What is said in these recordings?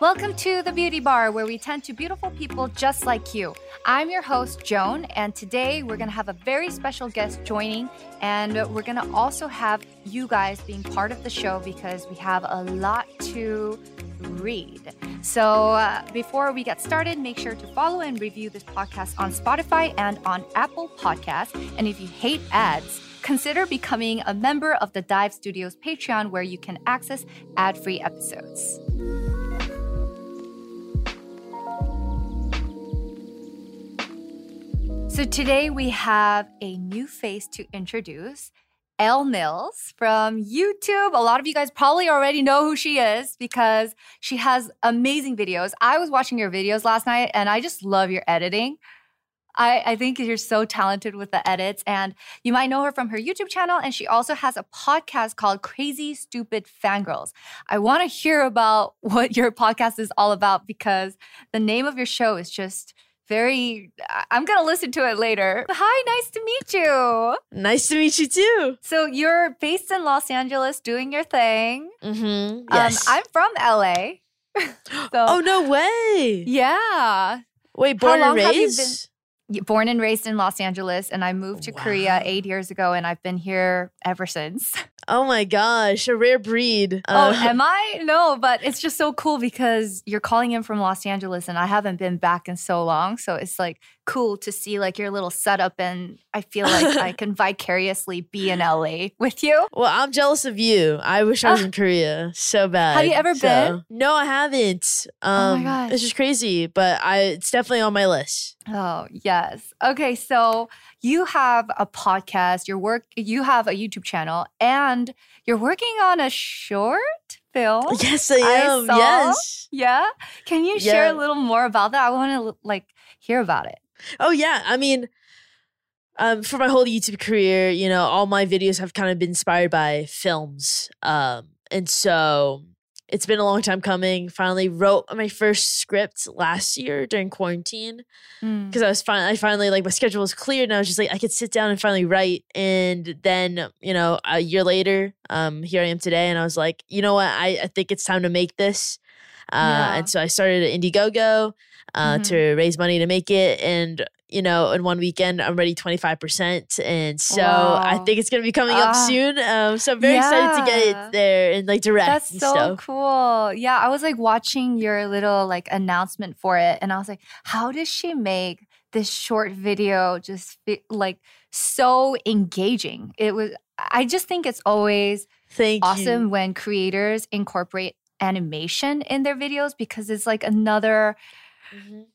Welcome to the Beauty Bar, where we tend to beautiful people just like you. I'm your host, Joan, and today we're going to have a very special guest joining, and we're going to also have you guys being part of the show because we have a lot to read. So, uh, before we get started, make sure to follow and review this podcast on Spotify and on Apple Podcasts. And if you hate ads, consider becoming a member of the Dive Studios Patreon, where you can access ad free episodes. So today we have a new face to introduce. Elle Mills from YouTube. A lot of you guys probably already know who she is because she has amazing videos. I was watching your videos last night and I just love your editing. I, I think you're so talented with the edits, and you might know her from her YouTube channel. And she also has a podcast called Crazy Stupid Fangirls. I want to hear about what your podcast is all about because the name of your show is just very i'm gonna listen to it later hi nice to meet you Nice to meet you too. so you're based in los angeles doing your thing Mm-hmm. Yes. um, i'm from la so oh no way! yeah Wait, born and long have you raised. Y- born and raised in los angeles and i moved to korea eight years ago and i've been here ever since Oh my gosh, a rare breed. oh Uh, am i no but it's just so cool because you're calling in from los angeles and i haven't been back in so long so it's like cool to see like your little setup and i feel like i can vicariously be in la with you well, I'm jealous of you. I wish I was Ah. in Korea so bad. Have you ever So- been? No, I haven't. Oh my Um, gosh. It's just crazy, but I it's definitely on my list. Oh, yes. Okay, so you have a podcast, your work you have a YouTube channel and you're working on a short film. Yes, I I am. saw. yes. Yeah? Can you share a little more about that? I want to like hear about it. Oh yeah, I mean, um, for my whole YouTube career, you know, all my videos have kind of been inspired by films, um, and so it's been a long time coming. Finally, wrote my first script last year during quarantine Mm. because I was finally, I finally like my schedule was clear, and I was just like I could sit down and finally write. And then, you know, a year later, um, here I am today, and I was like, you know what, I, I think it's time to make this. Uh, Yeah. And so I started at Indiegogo uh, Mhm. to raise money to make it. And, you know, in one weekend, I'm ready 25%. And so I think it's going to be coming up Ah. soon. Um, so I'm very excited to get it there and like direct That's so stuff. cool. Yeah, I was like watching your little like announcement for it and I was like, how does she make this short video just fi- like so engaging? It was I just think it's always Thank awesome you. when creators incorporate animation in their videos because it's like another Mhm.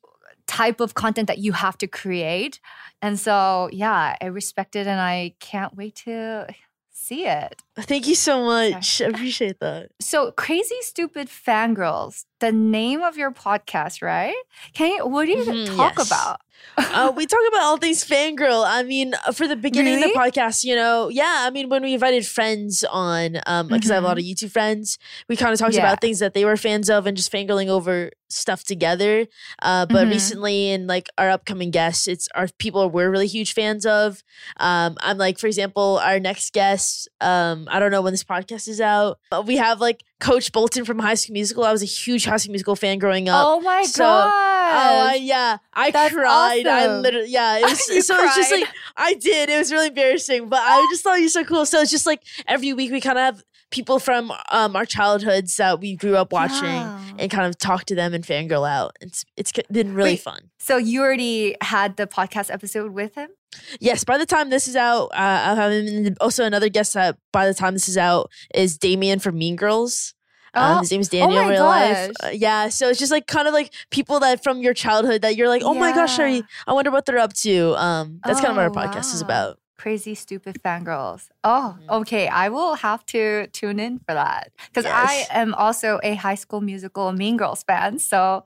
Type of content that you have to create. And so, yeah, I respect it and I can't wait to see it. Thank you so much. I appreciate that. So, Crazy Stupid Fangirls, the name of your podcast, right? Can you, what do you Mhm, talk yes. about? uh, we talk about all things fangirl. I mean, uh, for the beginning of the podcast, you know, yeah. I mean, when we invited friends on, um, because I have a lot of YouTube friends, we kind of talked Mm-hmm. Yeah. about things that they were fans of and just fangirling over stuff together. Uh, but Mhm. recently, in like our upcoming guests, it's our people we're really huge fans of. Um, I'm like, for example, our next guest. Um, I don't know when this podcast is out, but we have like Coach Bolton from High School Musical. I was a huge High School Musical fan growing up. Oh my so- god! Oh I, yeah, I That's cried. I literally, yeah. It was so it's just like I did. It was really embarrassing, but I just thought you were so cool. So it's just like every week we kind of have people from um, our childhoods that we grew up watching Yeah. and kind of talk to them and fangirl out. It's it's been really Wait. fun. So you already had the podcast episode with him? Yes, by the time this is out, uh, I'll have him. in- Also, another guest that by the time this is out is Damien from Mean Girls. Um, Oh, his name is Daniel in my real life. Uh, yeah, so it's just like kind of like people that from your childhood that you're like, oh my gosh, Yeah. I, I wonder what they're up to. Um, that's kind of what our Oh, podcast is about. Crazy stupid fangirls. Oh, Mhm. okay. I will have to tune in for that because Yes. I am also a High School Musical Mean Girls fan. So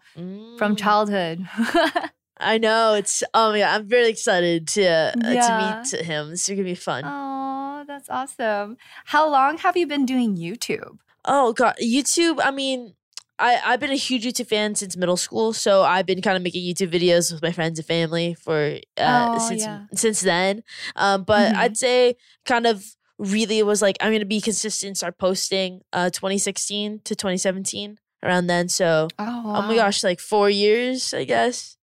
from Mm. childhood. I know it's. Oh yeah, I'm very excited to uh, Yeah. to meet him. This is gonna be fun. oh, that's awesome. How long have you been doing YouTube? Oh god, YouTube. I mean, I I've been a huge YouTube fan since middle school, so I've been kind of making YouTube videos with my friends and family for uh, Oh, since yeah. since then. Um, but Mhm. I'd say kind of really it was like I'm gonna be consistent, start posting. Uh, 2016 to 2017 around then. So Oh, oh my gosh, like four years, I guess,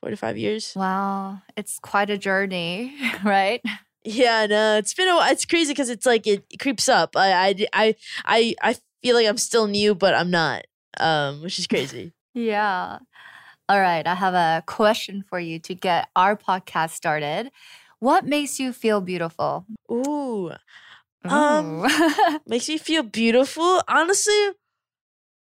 four to five years. Wow, it's quite a journey, right? Yeah, no, it's been a while. It's crazy because it's like it, it creeps up. I, I, I, I, I feel like I'm still new, but I'm not. Um, which is crazy. Yeah. All right. I have a question for you to get our podcast started. What makes you feel beautiful? Ooh, Um, makes me feel beautiful. Honestly,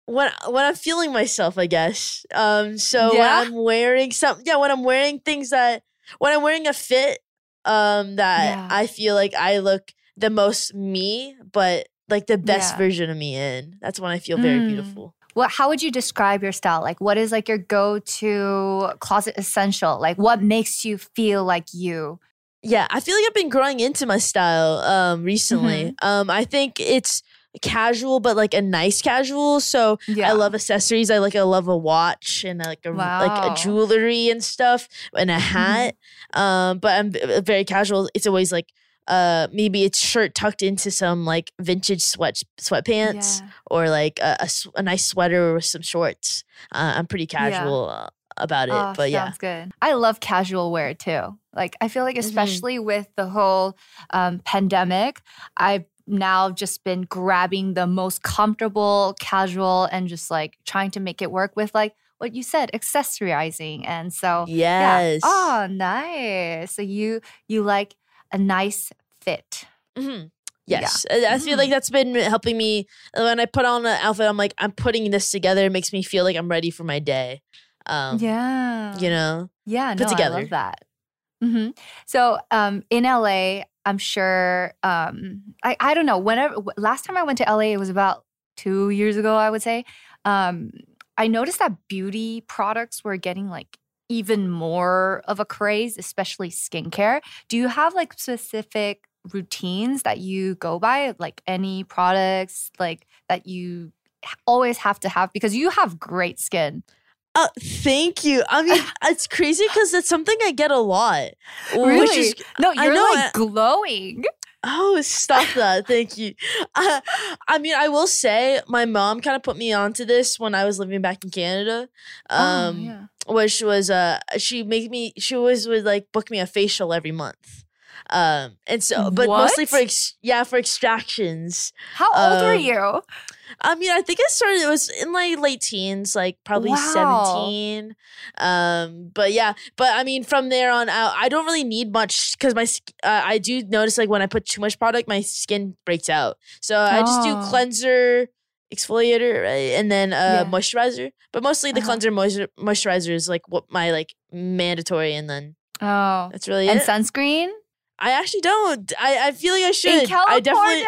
when when I'm feeling myself, I guess. Um, so Yeah? when I'm wearing some, yeah, when I'm wearing things that when I'm wearing a fit, um, that Yeah. I feel like I look the most me, but like the best Yeah. version of me in. That's when I feel very Mm. beautiful. What how would you describe your style? Like what is like your go-to closet essential? Like what makes you feel like you? Yeah, I feel like I've been growing into my style um recently. Mm-hmm. Um I think it's casual but like a nice casual. So Yeah. I love accessories. I like I love a watch and like a like a jewelry and stuff and a hat. um but I'm very casual. It's always like uh maybe it's shirt tucked into some like vintage sweat sweatpants Yeah. or like a a nice sweater with some shorts. Uh, I'm pretty casual uh, about it. Oh, but yeah. sounds good. I love casual wear too. Like I feel like Mhm. especially with the whole um, pandemic, I've now just been grabbing the most comfortable, casual, and just like trying to make it work with like what you said, accessorizing. And so Yes. yeah. Oh, nice. So you you like a nice fit. hmm Yeah. Yes, I I feel like that's been helping me. When I put on an outfit, I'm like, I'm putting this together. It makes me feel like I'm ready for my day. Um, yeah. you know, Yeah, put no, together. I love that. hmm So, um, in LA, I'm sure. Um, I I don't know. Whenever last time I went to LA, it was about two years ago. I would say. Um, I noticed that beauty products were getting like even more of a craze, especially skincare. Do you have like specific routines that you go by, like any products like that you always have to have because you have great skin. uh, thank you. I mean, it's crazy because it's something I get a lot. Which Really? is No, you're know, like glowing. oh, stop that. Thank you. Uh, I mean, I will say my mom kind of put me onto this when I was living back in Canada. Um, oh, yeah. Which was uh she made me she always would like book me a facial every month um and so but mostly for ex- yeah for extractions How old were um, you? i mean i think i started it was in like late teens like probably Wow. 17 um but yeah but i mean from there on out i don't really need much because my uh, i do notice like when i put too much product my skin breaks out so i just do Oh. cleanser exfoliator right and then uh Yeah. moisturizer but mostly the Uh-huh. cleanser moisture moisturizer is like what my like mandatory and then Oh. that's really And it sunscreen? i actually don't i i feel like i should In i California? definitely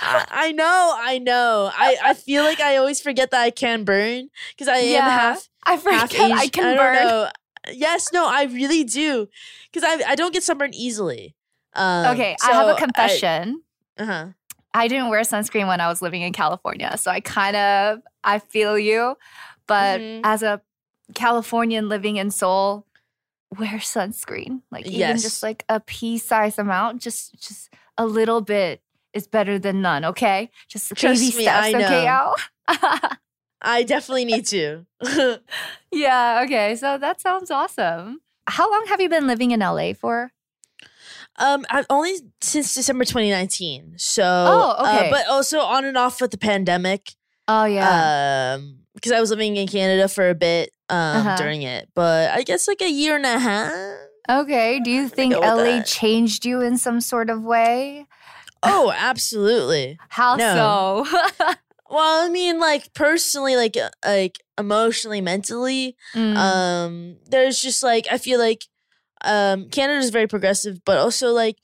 I, I know i know i i feel like i always forget that i can burn because i am Yeah, half I half forget Asian. I can don't burn. know. yes no i really do because i i don't get sunburned easily um, Okay, I have a confession. uh-huh I, didn't wear sunscreen when I was living in California. So I kind of I feel you. But Mhm. as a Californian living in Seoul, wear sunscreen. Like even Yes. just like a pea size amount, just just a little bit is better than none, okay? Just Trust baby me, steps, I okay, know. Al? I definitely need to. yeah, okay. So that sounds awesome. How long have you been living in LA for? Um, I've only since December 2019. So, Oh, okay. uh, but also on and off with the pandemic. Oh, yeah. Um, because I was living in Canada for a bit um Uh-huh. during it, but I guess like a year and a half. okay. Do you think LA changed you in some sort of way? Oh, absolutely. How No. so? Well, I mean, like personally, like uh, like emotionally, mentally, Mm, um, there's just like I feel like um Canada is very progressive, but also like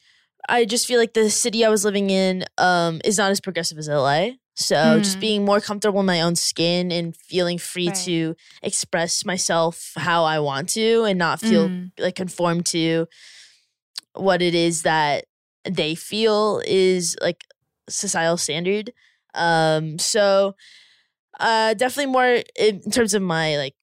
I just feel like the city I was living in um is not as progressive as LA. So just Mm. being more comfortable in my own skin and feeling free Right. to express myself how I want to and not feel mm, like conform to what it is that they feel is like societal standard. Um, so uh, definitely more in terms of my like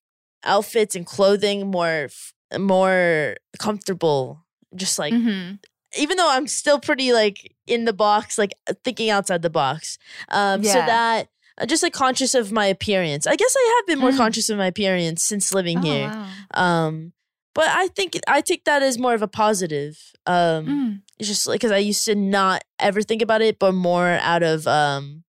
outfits and clothing, more f- more comfortable. Just like mhm. even though I'm still pretty like in the box, like thinking outside the box. Um, so Yeah. that. uh, Just like conscious of my appearance. I guess I have been more Mm. conscious of my appearance since living Oh, here. wow. Um, but I think I take that as more of a positive. Um, Mm. just like because I used to not ever think about it, but more out of um,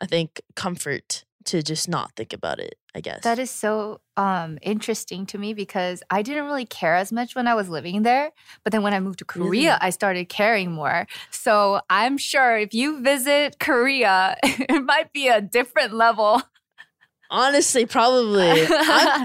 I think comfort to just not think about it. I guess That is so um, interesting to me because I didn't really care as much when I was living there. But then when I moved to Korea, Really? I started caring more. So I'm sure if you visit Korea, it might be a different level. honestly probably. I'm,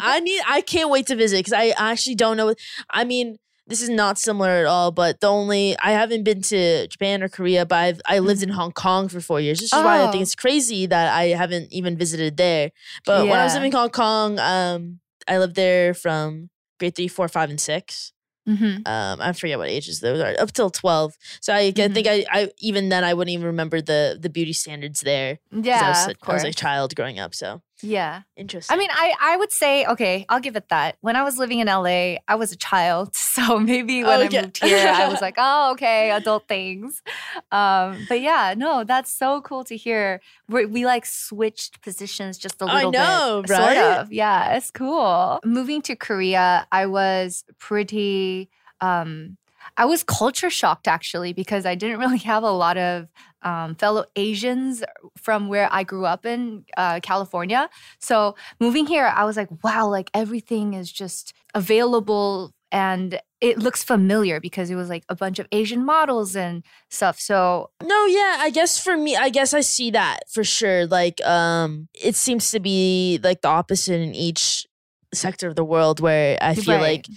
I need. I can't wait to visit because I actually don't know. I mean. This is not similar at all, but the only I haven't been to Japan or Korea, but I've I lived in Hong Kong for four years. This is why I Oh. think it's crazy that I haven't even visited there. But when I was living in Hong Kong, um, I lived there from grade three, four, five, and six. Mhm. um I forget what ages those are up till 12 so I, I Mm-hmm. think I, I even then I wouldn't even remember the the beauty standards there. Yeah, I was, of I was a child growing up so Yeah. interesting I mean, I, I would say, okay, I'll give it that. When I was living in LA, I was a child. So maybe when Okay. I moved here, I was like, oh, okay, adult things. Um, but yeah, no, that's so cool to hear. we we like switched positions just a little know, bit. Sort of. Yeah, it's cool. Moving to Korea, I was pretty. Um, I was culture shocked actually because I didn't really have a lot of um, fellow Asians from where I grew up in uh, California. So moving here, I was like, wow, like everything is just available and it looks familiar because it was like a bunch of Asian models and stuff. So no yeah I guess for me I guess I see that for sure like um it seems to be like the opposite in each sector of the world where I feel Right. like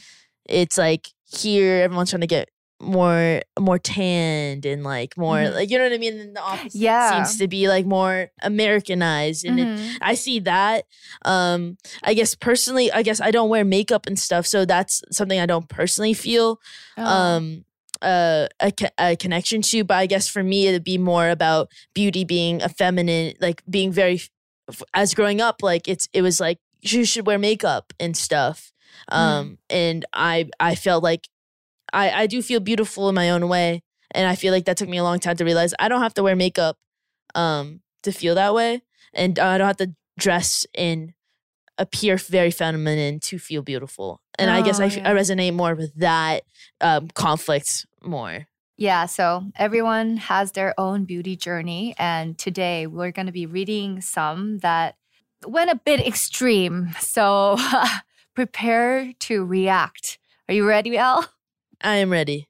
it's like here everyone's trying to get more more tanned and like more Mhm. like you know what I mean and the opposite Yeah. seems to be like more Americanized and it Mhm. I see that. Um, I guess personally, I guess I don't wear makeup and stuff, so that's something I don't personally feel Oh. um uh, a, a connection to. But I guess for me, it'd be more about beauty being a feminine, like being very. As growing up, like it's it was like you should wear makeup and stuff. Um, and I I felt like I I do feel beautiful in my own way, and I feel like that took me a long time to realize I don't have to wear makeup, um, to feel that way, and I don't have to dress and appear very feminine to feel beautiful. And I guess Oh, I, f- yeah. I resonate more with that um, conflict more. Yeah, so everyone has their own beauty journey. And today we're going to be reading some that went a bit extreme. So prepare to react. Are you ready, Elle? I am ready.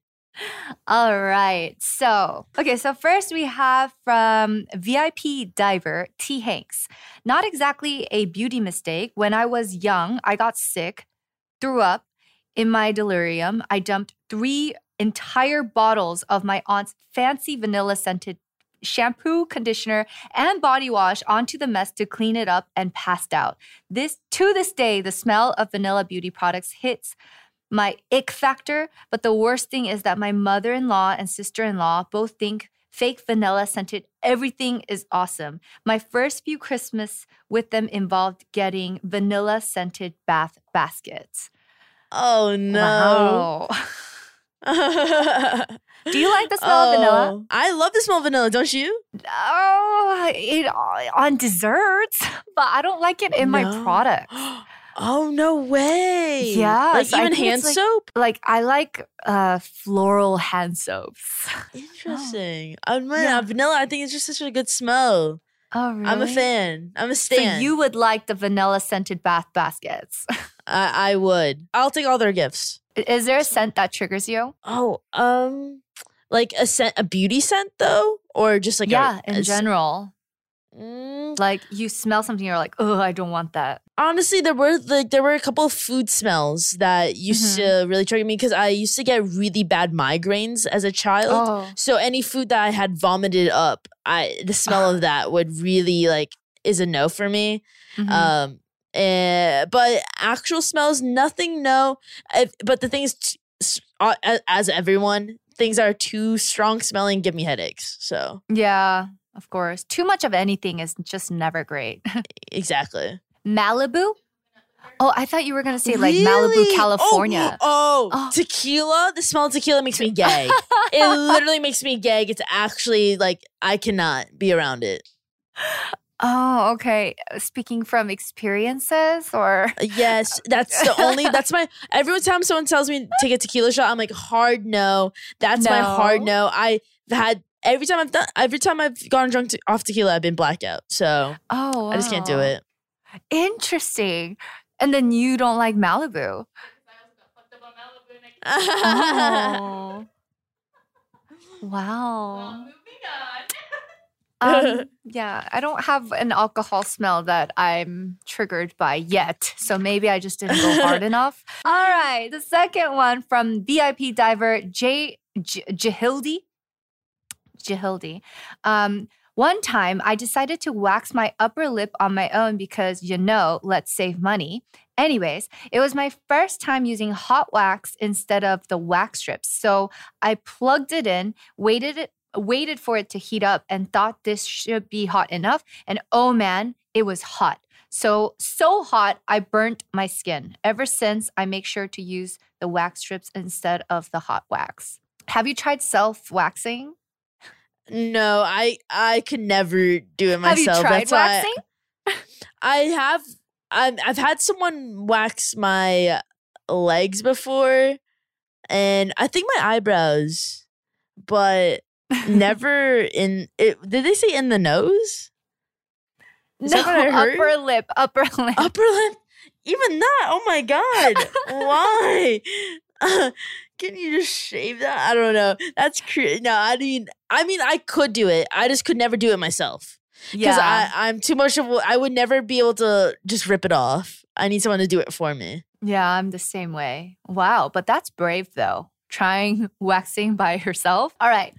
All right. So, okay. So, first we have from VIP diver T. Hanks. Not exactly a beauty mistake. When I was young, I got sick, threw up. In my delirium, I dumped three entire bottles of my aunt's fancy vanilla scented shampoo, conditioner, and body wash onto the mess to clean it up and passed out. This to this day, the smell of vanilla beauty products hits my ick factor. But the worst thing is that my mother in law and sister in law both think fake vanilla scented everything is awesome. My first few Christmas with them involved getting vanilla scented bath baskets. Oh no. Wow. Do you like the smell of vanilla? Oh, I love the smell of vanilla, don't you? Oh, it, on desserts, but I don't like it in my No. Oh no way! Yeah, like even hand like- soap. Like I like uh floral hand soaps. Interesting. Oh man, Yeah. uh, vanilla. I think it's just such a good smell. Oh, really? I'm a fan. I'm a So you would like the vanilla scented bath baskets. I, I would. I'll take all their gifts. Is there a scent that triggers you? Oh, um, like a scent, a beauty scent though, or just like yeah, a, in a general. Mm, Like you smell something, you're like, oh, I don't want that. honestly, there were like there were a couple of food smells that used Mm-hmm. to really trigger me because I used to get really bad migraines as a child. Oh, So any food that I had vomited up, I the smell of that would really like is a no for me. mhm. Um, eh, but actual smells, nothing. No, but the thing is, t- as everyone, things that are too strong smelling give me headaches. So yeah, of course. Too much of anything is just never great. exactly. Malibu? Oh, I thought you were gonna say like Really? Malibu, Oh, California. Oh, Oh. tequila. The smell of tequila makes me gay. it literally makes me gag. It's actually like I cannot be around it. Oh, okay. Speaking from experiences or uh, Yes, that's the only. That's my. Every time someone tells me to take a tequila shot, I'm like hard no. That's my hard No. no. I've had every time I've done. Every time I've gone drunk to, off tequila, I've been blackout. So oh, I just can't do it. Interesting. And then you don't like Malibu. Oh. wow. Um, yeah, I don't have an alcohol smell that I'm triggered by yet. So maybe I just didn't go hard enough. All right. The second one from VIP diver J. J- Jahildi. Jahildi. Um, one time I decided to wax my upper lip on my own because, you know, let's save money. Anyways, it was my first time using hot wax instead of the wax strips. So I plugged it in, waited it waited for it to heat up and thought this should be hot enough and oh man, it was hot. So so hot I burnt my skin. Ever since I make sure to use the wax strips instead of the hot wax. Have you tried self-waxing? No, I I could never do it myself. Have you tried That's waxing? I have. I've, I've had someone wax my legs before, and I think my eyebrows, but never in it. Did they say in the nose? Is no, that what I heard? upper lip, upper lip. upper lip even that oh my god why can you just shave that i don't know that's crazy no i mean i mean i could do it i just could never do it myself because yeah. i i'm too much of a- i would never be able to just rip it off i need someone to do it for me Yeah, I'm the same way. Wow, but that's brave though. Trying waxing by herself. All right.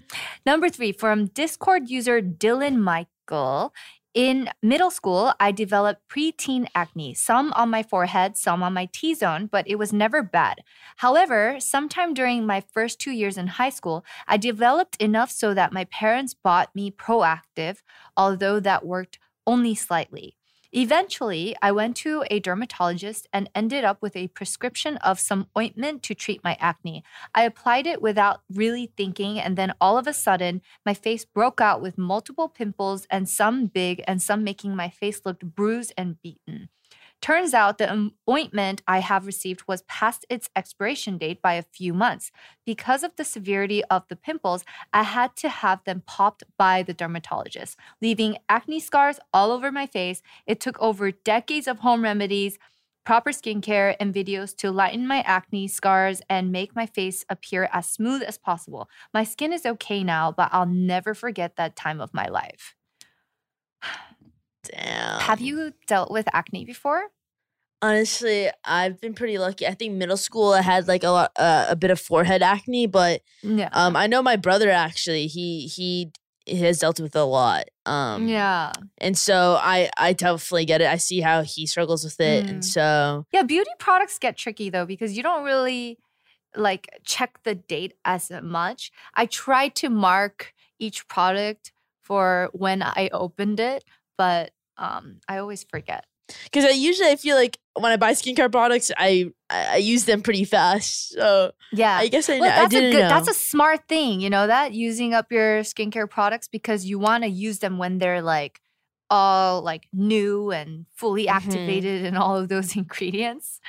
Number three from Discord user Dylan Michael. In middle school, I developed preteen acne, some on my forehead, some on my T zone, but it was never bad. However, sometime during my first two years in high school, I developed enough so that my parents bought me Proactiv, although that worked only slightly. Eventually, I went to a dermatologist and ended up with a prescription of some ointment to treat my acne. I applied it without really thinking, and then all of a sudden, my face broke out with multiple pimples and some big and some making my face look bruised and beaten. Turns out the ointment I have received was past its expiration date by a few months. Because of the severity of the pimples, I had to have them popped by the dermatologist, leaving acne scars all over my face. It took over decades of home remedies, proper skincare, and videos to lighten my acne scars and make my face appear as smooth as possible. My skin is okay now, but I'll never forget that time of my life. damn Have you dealt with acne before? Honestly i've been pretty lucky i think middle school i had like a lot uh, a bit of forehead acne but Yeah. um i know my brother actually he he has dealt with a lot um yeah. And so I I definitely get it. I see how he struggles with it. Mm. And so Yeah, beauty products get tricky though because you don't really like check the date as much. I try to mark each product for when I opened it, but um I always forget. Because I usually I feel like when I buy skincare products, I I, use them pretty fast. So Yeah. I guess I, Well, that's a didn't good. know. That's a smart thing, you know that using up your skincare products because you want to use them when they're like all like new and fully Mhm. activated and all of those ingredients.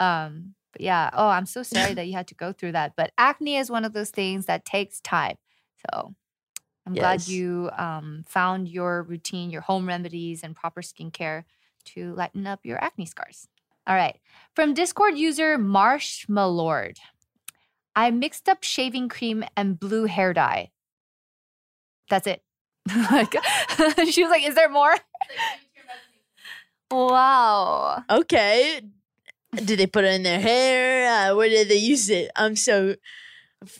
Um, but yeah. Oh, I'm so sorry that you had to go through that. But acne is one of those things that takes time. So I'm glad you um, found your routine, your home remedies, and proper skincare to lighten up your acne scars. All right. From Discord user Marsh Malord. I mixed up shaving cream and blue hair dye. That's it. like she was like, "Is there more?" wow. okay. Did they put it in their hair? Uh, where did they use it? I'm so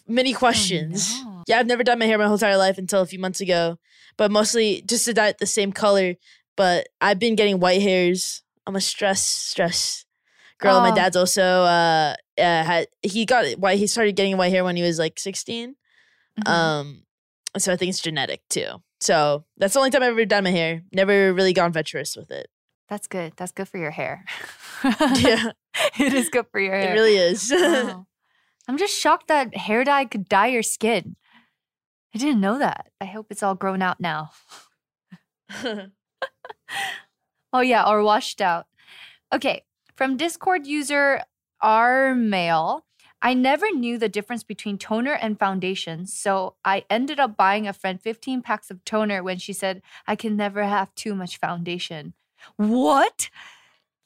many questions. no. Yeah, I've never dyed my hair my whole entire life until a few months ago, but mostly just to dye it the same color. But I've been getting white hairs. I'm a stress stress girl. My Oh. dad's also uh, uh had he got it white. He started getting white hair when he was like 16. Mhm. Um, so I think it's genetic too. So that's the only time I've ever done my hair. Never really gone adventurous with it. That's good. That's good for your hair. Yeah, it is good for your hair. it really is. Wow. I'm just shocked that hair dye could dye your skin. I didn't know that. I hope it's all grown out now. Oh, yeah, or washed out. Okay, from Discord user R Mail. I never knew the difference between toner and foundation, so I ended up buying a friend 15 packs of toner when she said I can never have too much foundation. What?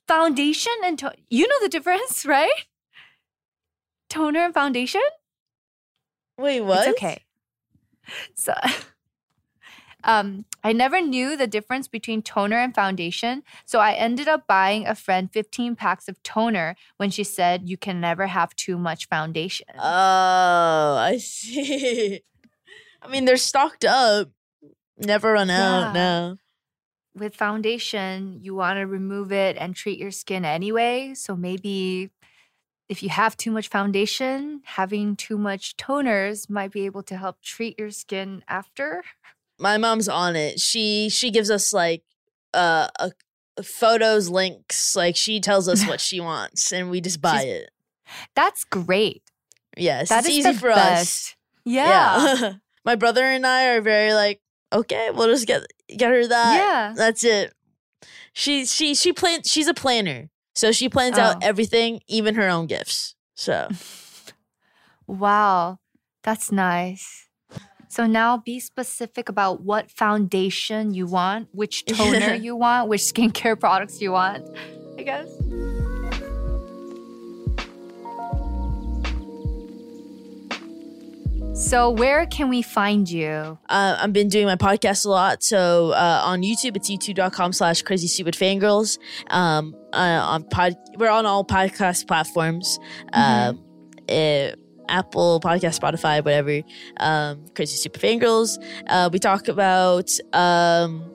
Foundation and to- you know the difference, right? Toner and foundation? Wait, what? It's okay. So, um, I never knew the difference between toner and foundation, so I ended up buying a friend 15 packs of toner when she said you can never have too much foundation. Oh, I see. I mean, they're stocked up. Never run out. Yeah. No. With foundation, you want to remove it and treat your skin anyway, so maybe if you have too much foundation, having too much toners might be able to help treat your skin after. My mom's on it. She she gives us like uh a, photos links. Like she tells us what she wants, and we just buy She's- it. That's great. Yes, That it's easy the for us. best. Yeah. My brother and I are very like, okay, we'll just get get her that. Yeah. That's it. She she she plan she's a planner. So she plans out Oh. everything, even her own gifts. So Wow, that's nice. So now be specific about what foundation you want, which toner you want, which skincare products you want, I guess. So where can we find you? uh, I've been doing my podcast a lot. So uh, on YouTube, it's youtube.com slash crazy stupid fangirls. Um, uh, on pod, we're on all podcast platforms. Um, uh, Apple Podcast, Spotify, whatever. Um, crazy Super fangirls. Uh, we talk about um,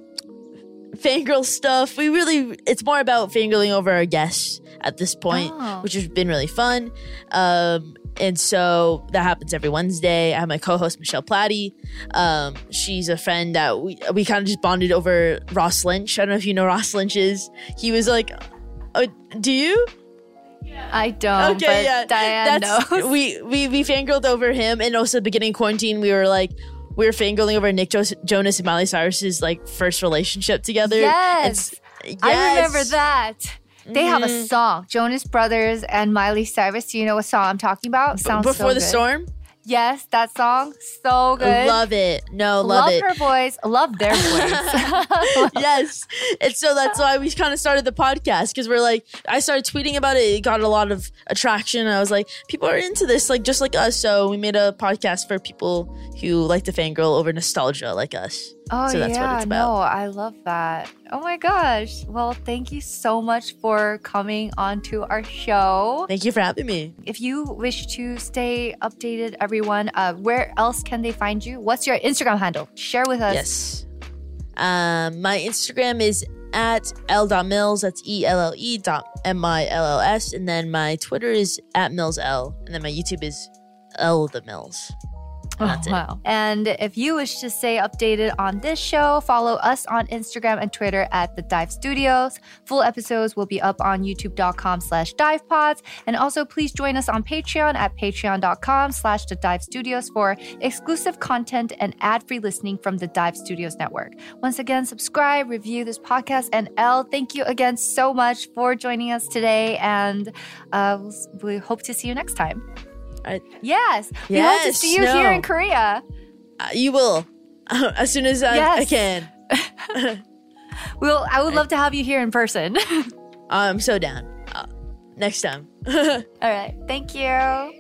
fangirl stuff. We really, it's more about fangirling over our guests at this point, Oh. which has been really fun. Um, and so that happens every Wednesday. I have my co-host Michelle Platty. Um, she's a friend that we we kind of just bonded over Ross Lynch. I don't know if you know Ross Lynch is. He was like, oh, "Do you?" I don't, okay, but yeah. Diane That's knows. we we we fangirled over him, and also beginning quarantine, we were like. We were fangirling over Nick jo- Jonas and Miley Cyrus's like first relationship together. Yes, s- I remember that. They have a Mhm. song, Jonas Brothers and Miley Cyrus. Do you know what song I'm talking about? B- Sounds before so the storm. Yes, that song, so good. Love it. No, love, it. her voice. Love their voice. yes. And so that's why we kind of started the podcast because we're like, I started tweeting about it. It got a lot of attraction. I was like, people are into this, like just like us. So we made a podcast for people who like to fangirl over nostalgia like us. Oh So that's what yeah, it's about. no, I love that. Oh my gosh. Well, thank you so much for coming onto our show. Thank you for having me. If you wish to stay updated, everyone, uh, where else can they find you? What's your Instagram handle? Share with us. Yes. Um, my Instagram is at elle.mills. That's E L L E dot M I L L S. And then my Twitter is at millselle. And then my YouTube is L the Mills. And that's it. Wow. And if you wish to stay updated on this show, follow us on Instagram and Twitter at The Dive Studios. Full episodes will be up on youtube.com slash divepods. And also please join us on Patreon at patreon.com slash The Dive Studios for exclusive content and ad-free listening from the Dive Studios Network. Once again, subscribe, review this podcast. And Elle, thank you again so much for joining us today. And uh, we hope to see you next time. I- Yes. We hope to Yes, see you here in Korea. Uh, you will. as soon as I, I can. We'll I would love to have you here in person. I'm so down. Uh, next time. All right. Thank you.